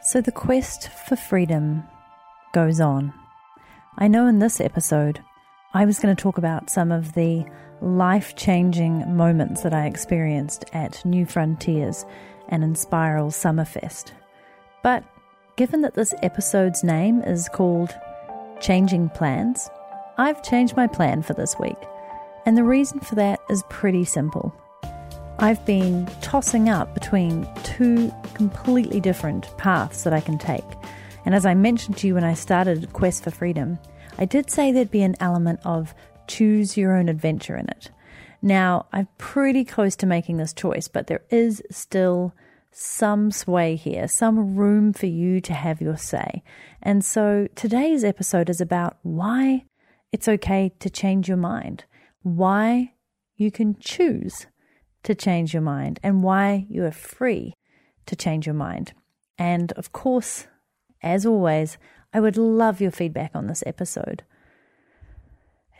So the quest for freedom goes on. I know in this episode, I was going to talk about some of the life changing moments that I experienced at New Frontiers and Inspiral Summerfest. But given that this episode's name is called Changing Plans, I've changed my plan for this week. And the reason for that is pretty simple. I've been tossing up between two completely different paths that I can take. And as I mentioned to you when I started Quest for Freedom, I did say there'd be an element of choose your own adventure in it. Now, I'm pretty close to making this choice, but there is still some sway here, some room for you to have your say. And so today's episode is about why it's okay to change your mind, why you can choose to change your mind and why you are free to change your mind. And of course, as always, I would love your feedback on this episode.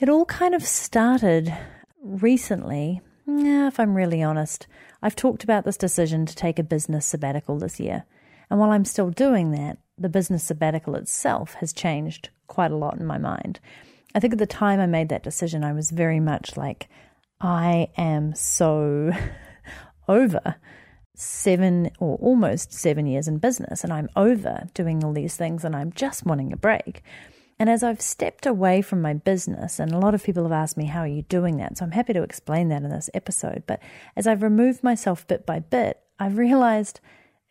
It all kind of started recently. If I'm really honest, I've talked about this decision to take a business sabbatical this year. And while I'm still doing that, the business sabbatical itself has changed quite a lot in my mind. I think at the time I made that decision, I was very much like, I am so over seven or almost seven years in business, and I'm over doing all these things, and I'm just wanting a break. And as I've stepped away from my business, and a lot of people have asked me, How are you doing that? So I'm happy to explain that in this episode. But as I've removed myself bit by bit, I've realized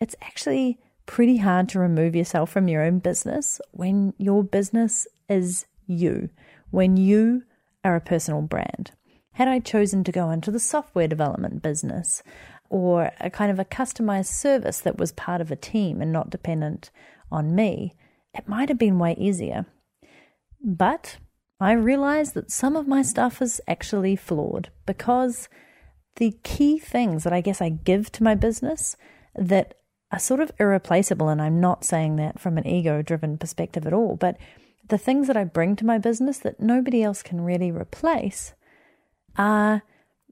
it's actually pretty hard to remove yourself from your own business when your business is you, when you are a personal brand. Had I chosen to go into the software development business or a kind of a customized service that was part of a team and not dependent on me, it might have been way easier. But I realized that some of my stuff is actually flawed because the key things that I guess I give to my business that are sort of irreplaceable, and I'm not saying that from an ego driven perspective at all, but the things that I bring to my business that nobody else can really replace are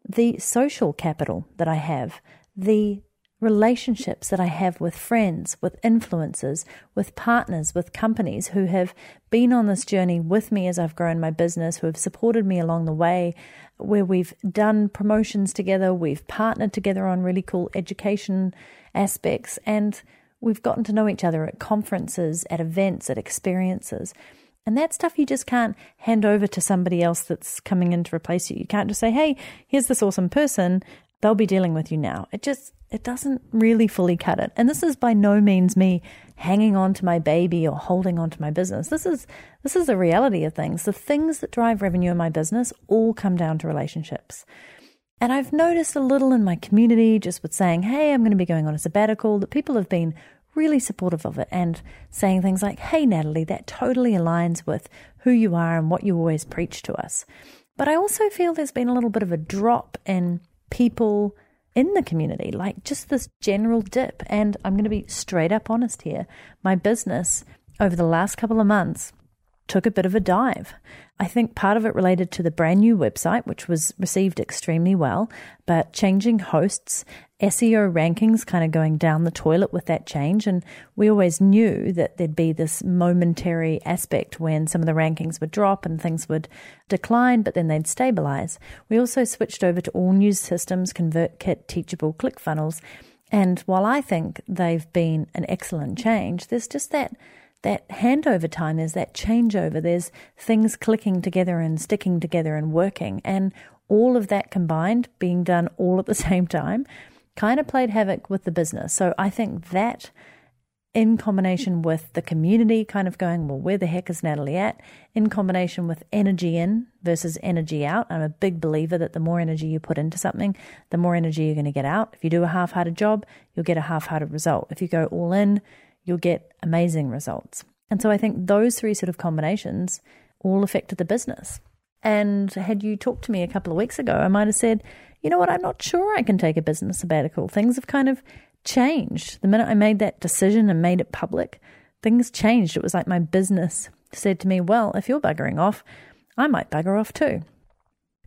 the social capital that I have, the relationships that I have with friends, with influencers, with partners, with companies who have been on this journey with me as I've grown my business, who have supported me along the way, where we've done promotions together, we've partnered together on really cool education aspects, and we've gotten to know each other at conferences, at events, at experiences. And that stuff you just can't hand over to somebody else that's coming in to replace you. You can't just say, hey, here's this awesome person. They'll be dealing with you now. It just, it doesn't really fully cut it. And this is by no means me hanging on to my baby or holding on to my business. This is, this is the reality of things. The things that drive revenue in my business all come down to relationships. And I've noticed a little in my community just with saying, hey, I'm going to be going on a sabbatical, that people have been really supportive of it and saying things like, Hey, Natalie, that totally aligns with who you are and what you always preach to us. But I also feel there's been a little bit of a drop in people in the community, like just this general dip. And I'm going to be straight up honest here. My business over the last couple of months took a bit of a dive. I think part of it related to the brand new website, which was received extremely well, but changing hosts, SEO rankings kind of going down the toilet with that change. And we always knew that there'd be this momentary aspect when some of the rankings would drop and things would decline, but then they'd stabilize. We also switched over to all news systems, ConvertKit, Teachable, ClickFunnels. And while I think they've been an excellent change, there's just that that handover time, there's that changeover, there's things clicking together and sticking together and working. And all of that combined, being done all at the same time, kind of played havoc with the business. So I think that in combination with the community kind of going, well, where the heck is Natalie at? In combination with energy in versus energy out. I'm a big believer that the more energy you put into something, the more energy you're going to get out. If you do a half hearted job, you'll get a half hearted result. If you go all in, you'll get amazing results. And so I think those three sort of combinations all affected the business. And had you talked to me a couple of weeks ago, I might have said, you know what, I'm not sure I can take a business sabbatical. Things have kind of changed. The minute I made that decision and made it public, things changed. It was like my business said to me, well, if you're buggering off, I might bugger off too.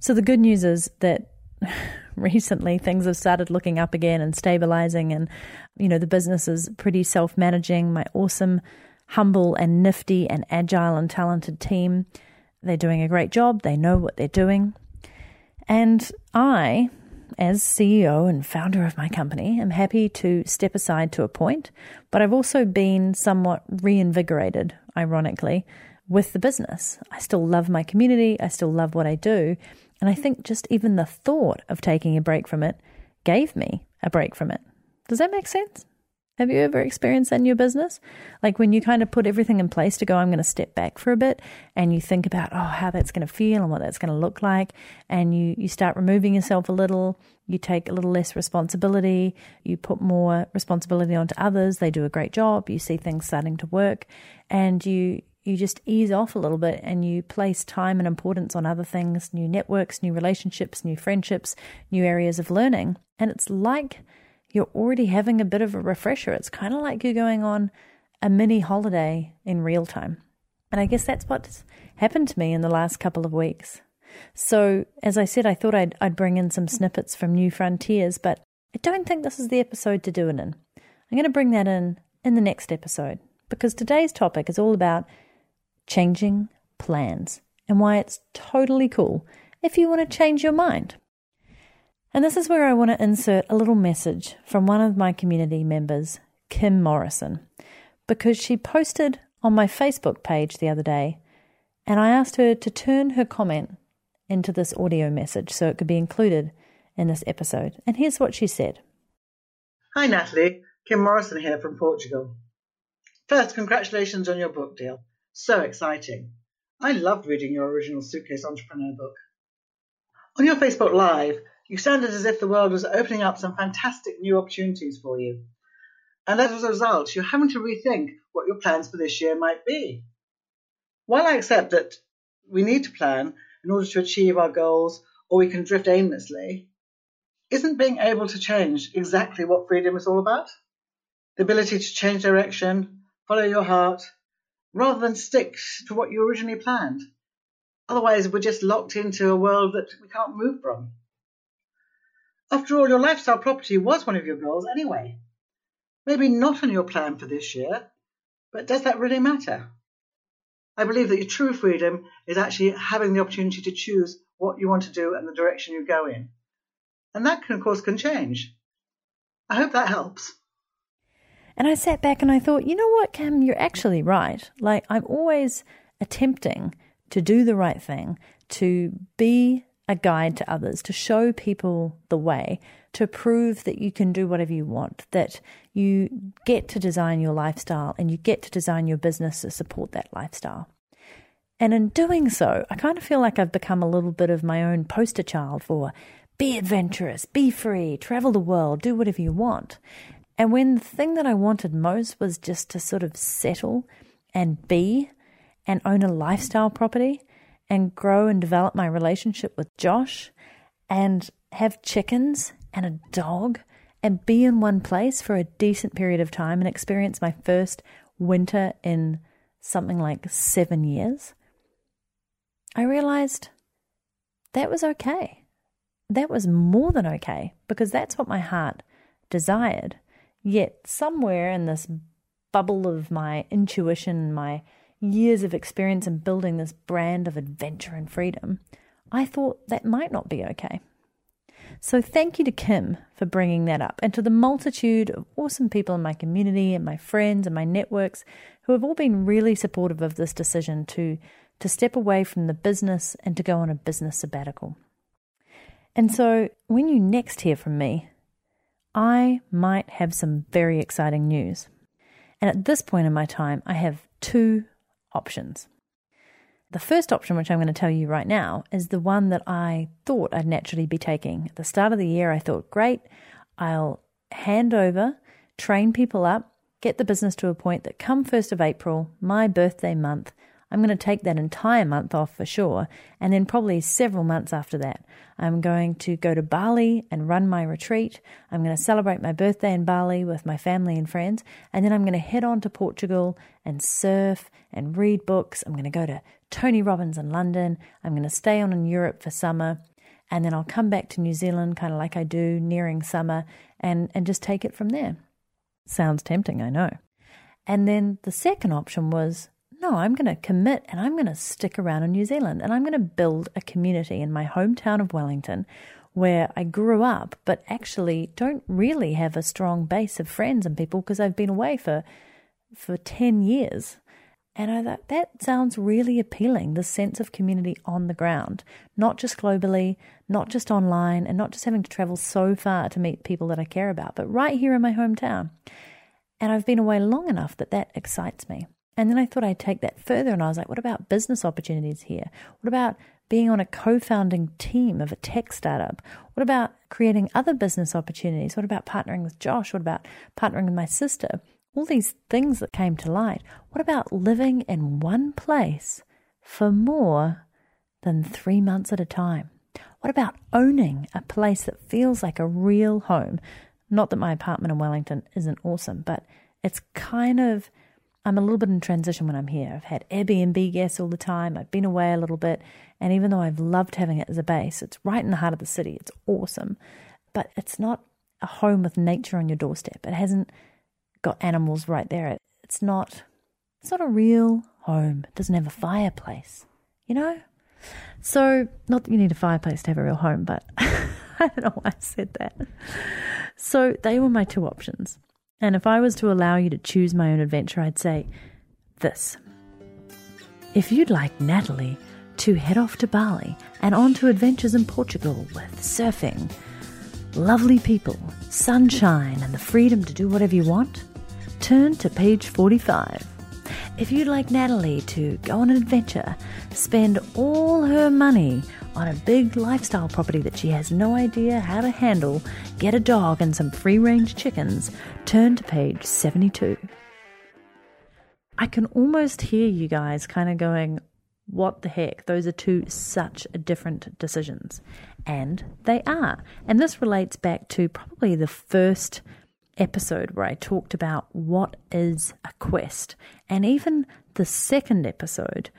So the good news is that recently things have started looking up again and stabilizing, and you know, the business is pretty self managing. My awesome, humble, and nifty, and agile and talented team. They're doing a great job. They know what they're doing. And I, as CEO and founder of my company, am happy to step aside to a point, but I've also been somewhat reinvigorated, ironically, with the business. I still love my community, I still love what I do, and I think just even the thought of taking a break from it gave me a break from it. Does that make sense? Have you ever experienced that in your business? Like when you kind of put everything in place to go, I'm going to step back for a bit and you think about, oh, how that's going to feel and what that's going to look like. And you, you start removing yourself a little. You take a little less responsibility. You put more responsibility onto others. They do a great job. You see things starting to work and you, you just ease off a little bit and you place time and importance on other things, new networks, new relationships, new friendships, new areas of learning. And it's like, you're already having a bit of a refresher. It's kind of like you're going on a mini holiday in real time. And I guess that's what's happened to me in the last couple of weeks. So, as I said, I thought I'd, I'd bring in some snippets from New Frontiers, but I don't think this is the episode to do it in. I'm going to bring that in in the next episode because today's topic is all about changing plans and why it's totally cool if you want to change your mind. And this is where I want to insert a little message from one of my community members, Kim Morrison, because she posted on my Facebook page the other day, and I asked her to turn her comment into this audio message so it could be included in this episode. And here's what she said Hi, Natalie. Kim Morrison here from Portugal. First, congratulations on your book deal. So exciting. I loved reading your original Suitcase Entrepreneur book. On your Facebook Live, you sounded as if the world was opening up some fantastic new opportunities for you. And as a result, you're having to rethink what your plans for this year might be. While I accept that we need to plan in order to achieve our goals or we can drift aimlessly, isn't being able to change exactly what freedom is all about? The ability to change direction, follow your heart, rather than stick to what you originally planned. Otherwise, we're just locked into a world that we can't move from. After all, your lifestyle property was one of your goals anyway. Maybe not on your plan for this year, but does that really matter? I believe that your true freedom is actually having the opportunity to choose what you want to do and the direction you go in. And that, can, of course, can change. I hope that helps. And I sat back and I thought, you know what, Cam, you're actually right. Like, I'm always attempting to do the right thing, to be a guide to others, to show people the way, to prove that you can do whatever you want, that you get to design your lifestyle and you get to design your business to support that lifestyle. And in doing so, I kind of feel like I've become a little bit of my own poster child for be adventurous, be free, travel the world, do whatever you want. And when the thing that I wanted most was just to sort of settle and be and own a lifestyle property, and grow and develop my relationship with Josh and have chickens and a dog and be in one place for a decent period of time and experience my first winter in something like seven years, I realized that was okay. That was more than okay because that's what my heart desired. Yet, somewhere in this bubble of my intuition, my years of experience in building this brand of adventure and freedom, I thought that might not be okay. So, thank you to Kim for bringing that up and to the multitude of awesome people in my community and my friends and my networks who have all been really supportive of this decision to, to step away from the business and to go on a business sabbatical. And so, when you next hear from me, I might have some very exciting news. And at this point in my time, I have two options. The first option, which I'm going to tell you right now, is the one that I thought I'd naturally be taking. At the start of the year, I thought, great, I'll hand over, train people up, get the business to a point that come 1st of April, my birthday month, I'm going to take that entire month off for sure. And then probably several months after that, I'm going to go to Bali and run my retreat. I'm going to celebrate my birthday in Bali with my family and friends. And then I'm going to head on to Portugal and surf and read books. I'm going to go to Tony Robbins in London. I'm going to stay on in Europe for summer. and then I'll come back to New Zealand, kind of like I do nearing summer, and, and just take it from there. Sounds tempting, I know. And then the second option was no, I'm going to commit and I'm going to stick around in New Zealand and I'm going to build a community in my hometown of Wellington where I grew up, but actually don't really have a strong base of friends and people because I've been away for for 10 years. And I thought that sounds really appealing the sense of community on the ground, not just globally, not just online, and not just having to travel so far to meet people that I care about, but right here in my hometown. And I've been away long enough that that excites me. And then I thought I'd take that further and I was like, what about business opportunities here? What about being on a co founding team of a tech startup? What about creating other business opportunities? What about partnering with Josh? What about partnering with my sister? all these things that came to light. What about living in one place for more than three months at a time? What about owning a place that feels like a real home? Not that my apartment in Wellington isn't awesome, but it's kind of, I'm a little bit in transition when I'm here. I've had Airbnb guests all the time, I've been away a little bit, and even though I've loved having it as a base, it's right in the heart of the city, it's awesome, but it's not a home with nature on your doorstep. It hasn't got animals right there. It's not it's not a real home. It doesn't have a fireplace, you know? So not that you need a fireplace to have a real home, but I don't know why I said that. So they were my two options. And if I was to allow you to choose my own adventure, I'd say this. If you'd like Natalie to head off to Bali and on to adventures in Portugal with surfing, lovely people, sunshine, and the freedom to do whatever you want, turn to page 45. If you'd like Natalie to go on an adventure, spend all her money on a big lifestyle property that she has no idea how to handle, get a dog and some free range chickens, turn to page 72. I can almost hear you guys kind of going, what the heck? Those are two such different decisions. And they are. And this relates back to probably the first episode where I talked about what is a quest, and even the second episode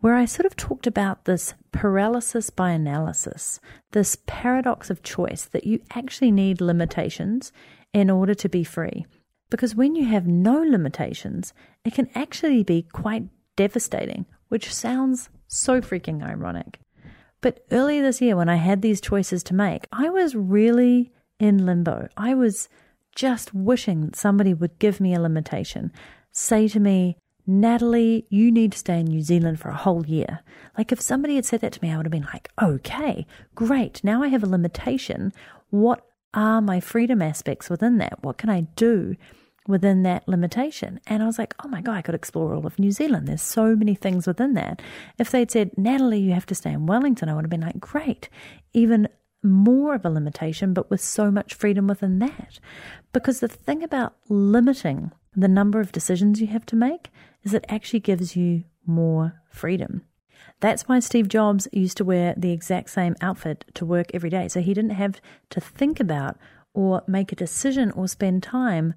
where I sort of talked about this paralysis by analysis, this paradox of choice that you actually need limitations in order to be free. Because when you have no limitations, it can actually be quite devastating, which sounds so freaking ironic. But earlier this year, when I had these choices to make, I was really in limbo. I was just wishing somebody would give me a limitation. Say to me, Natalie, you need to stay in New Zealand for a whole year. Like if somebody had said that to me, I would have been like, okay, great. Now I have a limitation. What are my freedom aspects within that? What can I do within that limitation? And I was like, oh my God, I could explore all of New Zealand. There's so many things within that. If they'd said, Natalie, you have to stay in Wellington, I would have been like, great. Even more of a limitation, but with so much freedom within that. Because the thing about limiting the number of decisions you have to make is it actually gives you more freedom. That's why Steve Jobs used to wear the exact same outfit to work every day. So he didn't have to think about or make a decision or spend time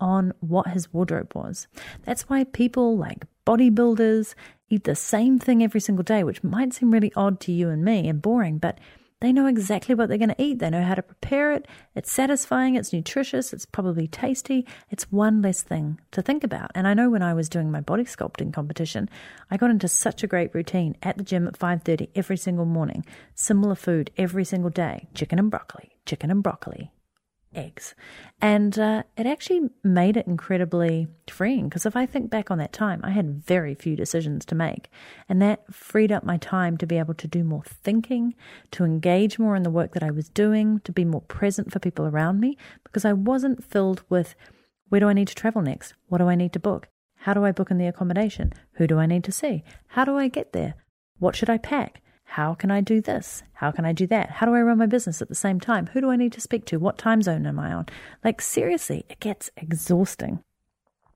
on what his wardrobe was. That's why people like bodybuilders eat the same thing every single day, which might seem really odd to you and me and boring, but they know exactly what they're going to eat. They know how to prepare it. It's satisfying, it's nutritious, it's probably tasty. It's one less thing to think about. And I know when I was doing my body sculpting competition, I got into such a great routine at the gym at 5:30 every single morning. Similar food every single day, chicken and broccoli, chicken and broccoli, eggs. And uh, it actually made it incredibly freeing because if I think back on that time, I had very few decisions to make. And that freed up my time to be able to do more thinking, to engage more in the work that I was doing, to be more present for people around me because I wasn't filled with where do I need to travel next? What do I need to book? How do I book in the accommodation? Who do I need to see? How do I get there? What should I pack? How can I do this? How can I do that? How do I run my business at the same time? Who do I need to speak to? What time zone am I on? Like, seriously, it gets exhausting.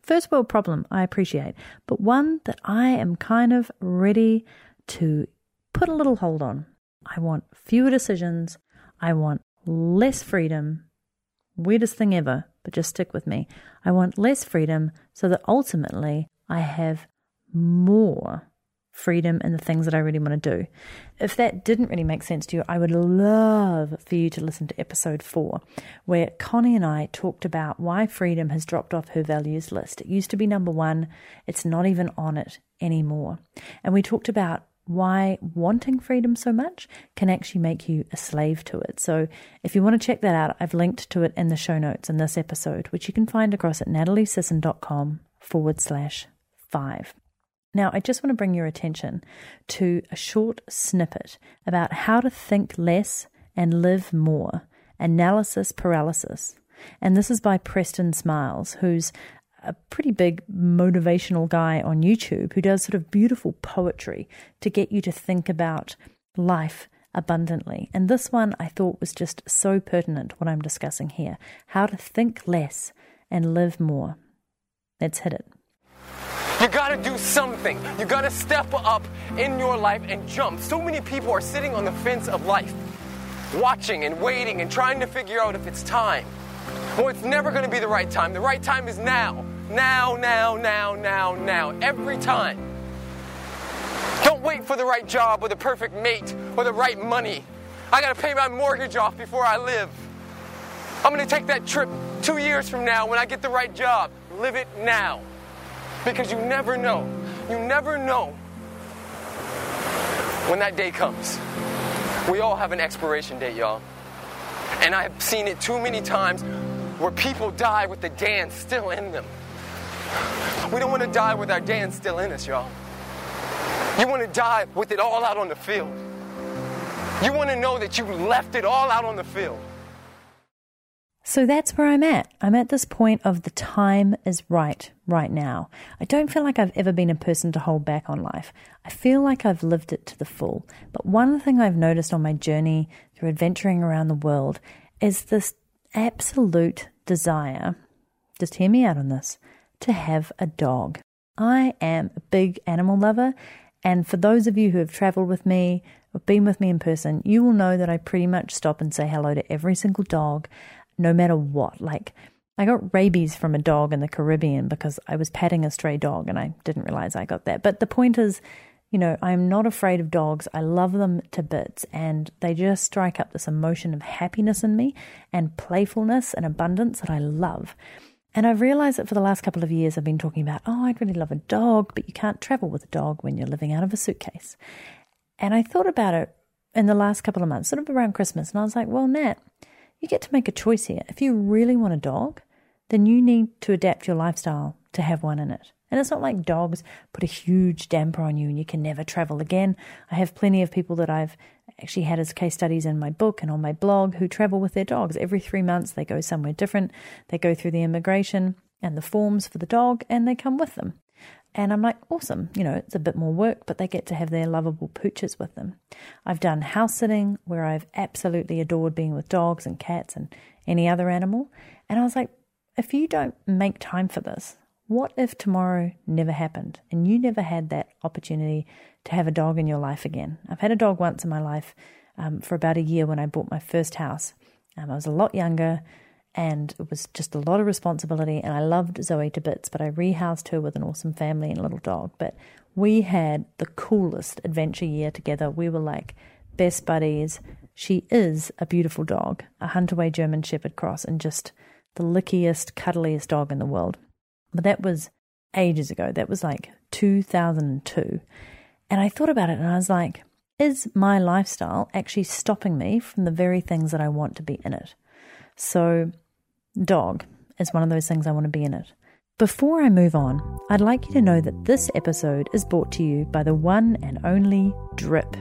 First world problem, I appreciate, but one that I am kind of ready to put a little hold on. I want fewer decisions. I want less freedom. Weirdest thing ever, but just stick with me. I want less freedom so that ultimately I have more freedom and the things that I really want to do. If that didn't really make sense to you, I would love for you to listen to episode four, where Connie and I talked about why freedom has dropped off her values list. It used to be number one, it's not even on it anymore. And we talked about why wanting freedom so much can actually make you a slave to it. So, if you want to check that out, I've linked to it in the show notes in this episode, which you can find across at nataliesisson.com forward slash five. Now, I just want to bring your attention to a short snippet about how to think less and live more analysis paralysis. And this is by Preston Smiles, who's a pretty big motivational guy on YouTube who does sort of beautiful poetry to get you to think about life abundantly. And this one I thought was just so pertinent, what I'm discussing here how to think less and live more. Let's hit it. You gotta do something. You gotta step up in your life and jump. So many people are sitting on the fence of life, watching and waiting and trying to figure out if it's time. Well, it's never gonna be the right time. The right time is now. Now, now, now, now, now. Every time. Don't wait for the right job or the perfect mate or the right money. I gotta pay my mortgage off before I live. I'm gonna take that trip two years from now when I get the right job. Live it now because you never know. You never know when that day comes. We all have an expiration date, y'all. And I've seen it too many times where people die with the dance still in them. We don't want to die with our dance still in us, y'all. You want to die with it all out on the field. You want to know that you left it all out on the field. So that's where I'm at. I'm at this point of the time is right right now. I don't feel like I've ever been a person to hold back on life. I feel like I've lived it to the full. But one thing I've noticed on my journey through adventuring around the world is this absolute desire, just hear me out on this, to have a dog. I am a big animal lover. And for those of you who have traveled with me or been with me in person, you will know that I pretty much stop and say hello to every single dog no matter what. Like, I got rabies from a dog in the Caribbean because I was petting a stray dog and I didn't realize I got that. But the point is, you know, I'm not afraid of dogs. I love them to bits and they just strike up this emotion of happiness in me and playfulness and abundance that I love. And I've realized that for the last couple of years, I've been talking about, oh, I'd really love a dog, but you can't travel with a dog when you're living out of a suitcase. And I thought about it in the last couple of months, sort of around Christmas, and I was like, well, Nat, you get to make a choice here. If you really want a dog, then you need to adapt your lifestyle to have one in it. And it's not like dogs put a huge damper on you and you can never travel again. I have plenty of people that I've actually had as case studies in my book and on my blog who travel with their dogs. Every three months, they go somewhere different. They go through the immigration and the forms for the dog and they come with them. And I'm like, awesome. You know, it's a bit more work, but they get to have their lovable pooches with them. I've done house sitting where I've absolutely adored being with dogs and cats and any other animal. And I was like, if you don't make time for this, what if tomorrow never happened and you never had that opportunity to have a dog in your life again? I've had a dog once in my life um, for about a year when I bought my first house. Um, I was a lot younger and it was just a lot of responsibility. And I loved Zoe to bits, but I rehoused her with an awesome family and a little dog. But we had the coolest adventure year together. We were like best buddies. She is a beautiful dog, a Huntaway German Shepherd cross, and just the lickiest, cuddliest dog in the world. But that was ages ago. That was like 2002. And I thought about it and I was like, is my lifestyle actually stopping me from the very things that I want to be in it? So, dog is one of those things I want to be in it. Before I move on, I'd like you to know that this episode is brought to you by the one and only Drip.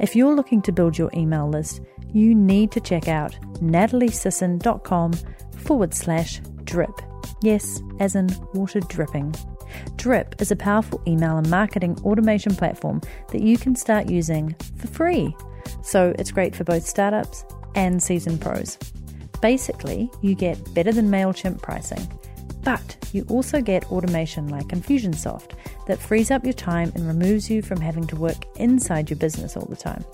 If you're looking to build your email list, you need to check out nataliesisson.com forward slash drip. Yes, as in water dripping. Drip is a powerful email and marketing automation platform that you can start using for free. So it's great for both startups and seasoned pros. Basically, you get better than MailChimp pricing, but you also get automation like Infusionsoft that frees up your time and removes you from having to work inside your business all the time.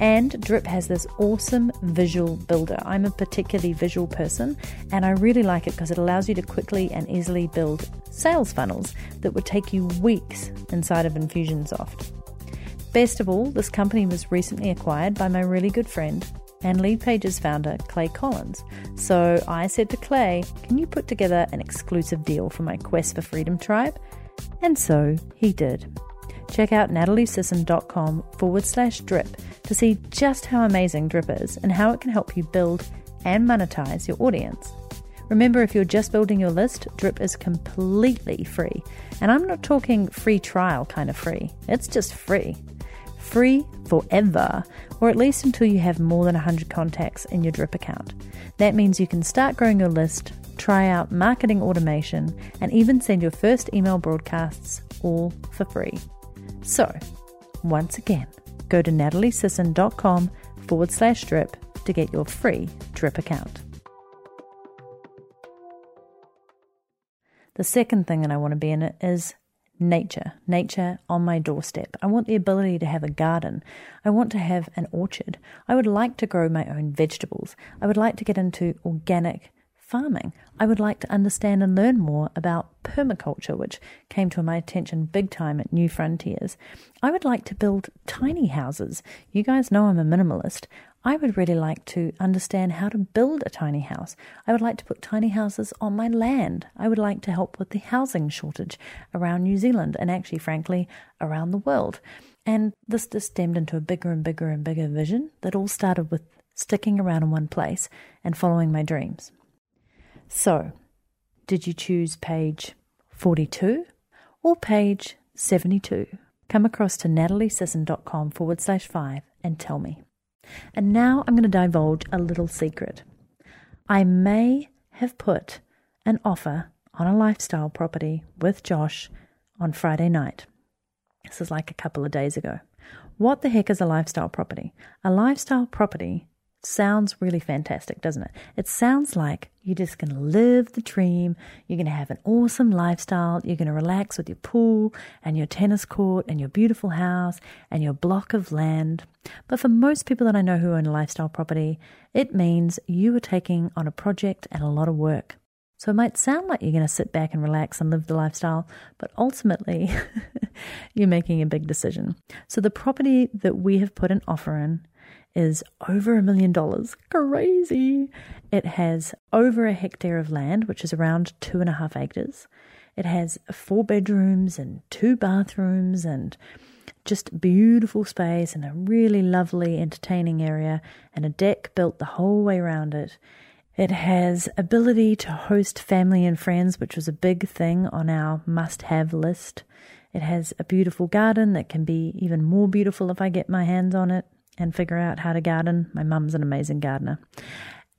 And Drip has this awesome visual builder. I'm a particularly visual person, and I really like it because it allows you to quickly and easily build sales funnels that would take you weeks inside of Infusionsoft. Best of all, this company was recently acquired by my really good friend and Lead Pages founder Clay Collins. So I said to Clay, Can you put together an exclusive deal for my Quest for Freedom tribe? And so he did. Check out nataliesisson.com forward slash drip to see just how amazing Drip is and how it can help you build and monetize your audience. Remember, if you're just building your list, Drip is completely free. And I'm not talking free trial kind of free, it's just free. Free forever, or at least until you have more than 100 contacts in your Drip account. That means you can start growing your list, try out marketing automation, and even send your first email broadcasts all for free. So, once again, go to nataliesisson.com forward slash drip to get your free drip account. The second thing that I want to be in it is nature, nature on my doorstep. I want the ability to have a garden. I want to have an orchard. I would like to grow my own vegetables. I would like to get into organic farming. I would like to understand and learn more about permaculture, which came to my attention big time at New Frontiers. I would like to build tiny houses. You guys know I'm a minimalist. I would really like to understand how to build a tiny house. I would like to put tiny houses on my land. I would like to help with the housing shortage around New Zealand and actually, frankly, around the world. And this just stemmed into a bigger and bigger and bigger vision that all started with sticking around in one place and following my dreams. So, did you choose page 42 or page 72? Come across to nataliesisson.com forward slash five and tell me. And now I'm going to divulge a little secret. I may have put an offer on a lifestyle property with Josh on Friday night. This is like a couple of days ago. What the heck is a lifestyle property? A lifestyle property sounds really fantastic, doesn't it? It sounds like you're just going to live the dream. You're going to have an awesome lifestyle. You're going to relax with your pool and your tennis court and your beautiful house and your block of land. But for most people that I know who own a lifestyle property, it means you are taking on a project and a lot of work. So it might sound like you're going to sit back and relax and live the lifestyle, but ultimately you're making a big decision. So the property that we have put an offer in is over a million dollars. Crazy. It has over a hectare of land, which is around two and a half acres. It has four bedrooms and two bathrooms and just beautiful space and a really lovely entertaining area and a deck built the whole way around it. It has ability to host family and friends, which was a big thing on our must have list. It has a beautiful garden that can be even more beautiful if I get my hands on it and figure out how to garden. My mum's an amazing gardener.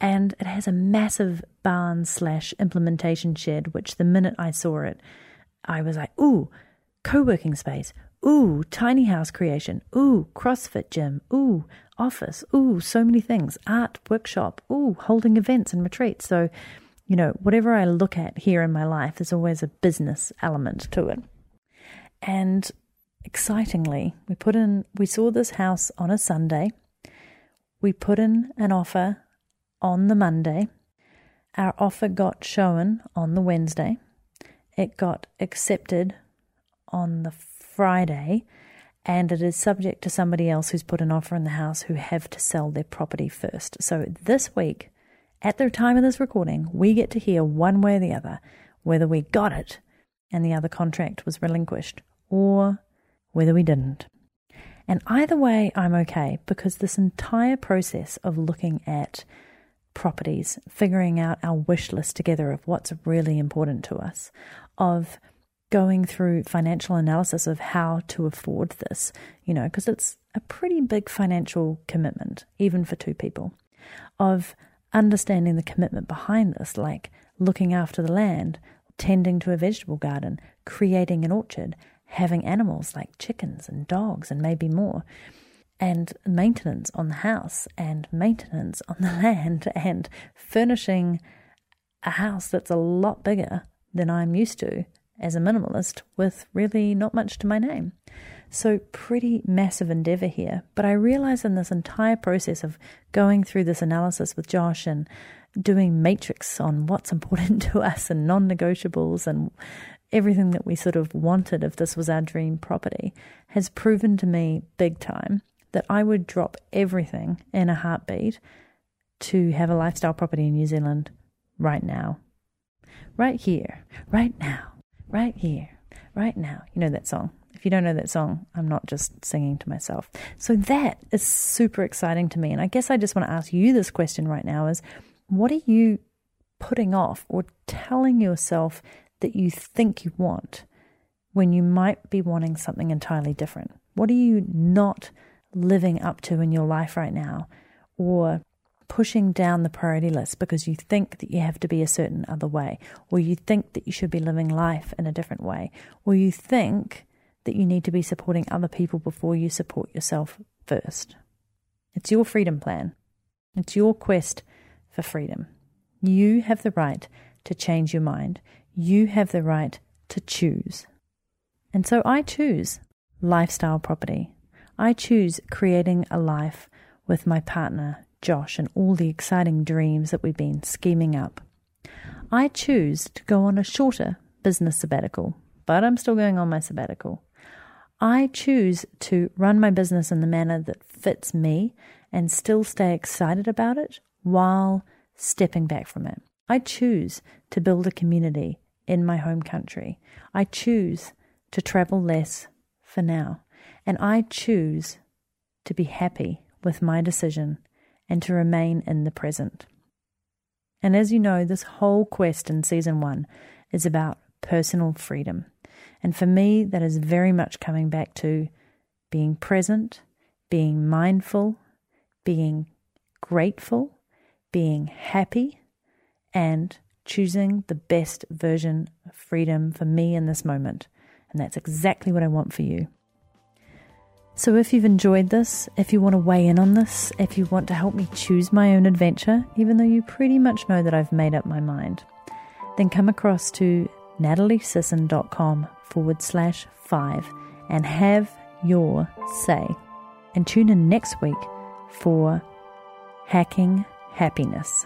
And it has a massive barn slash implementation shed, which the minute I saw it, I was like, ooh, co working space. Ooh, tiny house creation. Ooh, CrossFit gym. Ooh, office. Ooh, so many things. Art workshop. Ooh, holding events and retreats. So, you know, whatever I look at here in my life, there's always a business element to it. And excitingly, we put in, we saw this house on a Sunday. We put in an offer on the Monday. Our offer got shown on the Wednesday. It got accepted on the Friday, and it is subject to somebody else who's put an offer in the house who have to sell their property first. So this week, at the time of this recording, we get to hear one way or the other whether we got it and the other contract was relinquished or whether we didn't. And either way, I'm okay because this entire process of looking at properties, figuring out our wish list together of what's really important to us, of going through financial analysis of how to afford this, you know, because it's a pretty big financial commitment, even for two people, of understanding the commitment behind this, like looking after the land, tending to a vegetable garden, creating an orchard, having animals like chickens and dogs and maybe more, and maintenance on the house and maintenance on the land and furnishing a house that's a lot bigger than I'm used to as a minimalist with really not much to my name. So, pretty massive endeavor here. But I realized in this entire process of going through this analysis with Josh and doing matrix on what's important to us and non negotiables and everything that we sort of wanted if this was our dream property has proven to me big time that I would drop everything in a heartbeat to have a lifestyle property in New Zealand right now. Right here, right now, right here, right now. You know that song. If you don't know that song, I'm not just singing to myself. So that is super exciting to me. And I guess I just want to ask you this question right now is what are you putting off or telling yourself that you think you want when you might be wanting something entirely different? What are you not living up to in your life right now? Or pushing down the priority list because you think that you have to be a certain other way, or you think that you should be living life in a different way, or you think that you need to be supporting other people before you support yourself first. It's your freedom plan. It's your quest for freedom. You have the right to change your mind. You have the right to choose. And so I choose lifestyle property. I choose creating a life with my partner, Josh, and all the exciting dreams that we've been scheming up. I choose to go on a shorter business sabbatical, but I'm still going on my sabbatical. I choose to run my business in the manner that fits me and still stay excited about it while stepping back from it. I choose to build a community in my home country. I choose to travel less for now. And I choose to be happy with my decision and to remain in the present. And as you know, this whole quest in season one is about personal freedom. And for me, that is very much coming back to being present, being mindful, being grateful, being happy, and choosing the best version of freedom for me in this moment. And that's exactly what I want for you. So, if you've enjoyed this, if you want to weigh in on this, if you want to help me choose my own adventure, even though you pretty much know that I've made up my mind, then come across to nataliesisson.com forward slash five and have your say. And tune in next week for Hacking Happiness.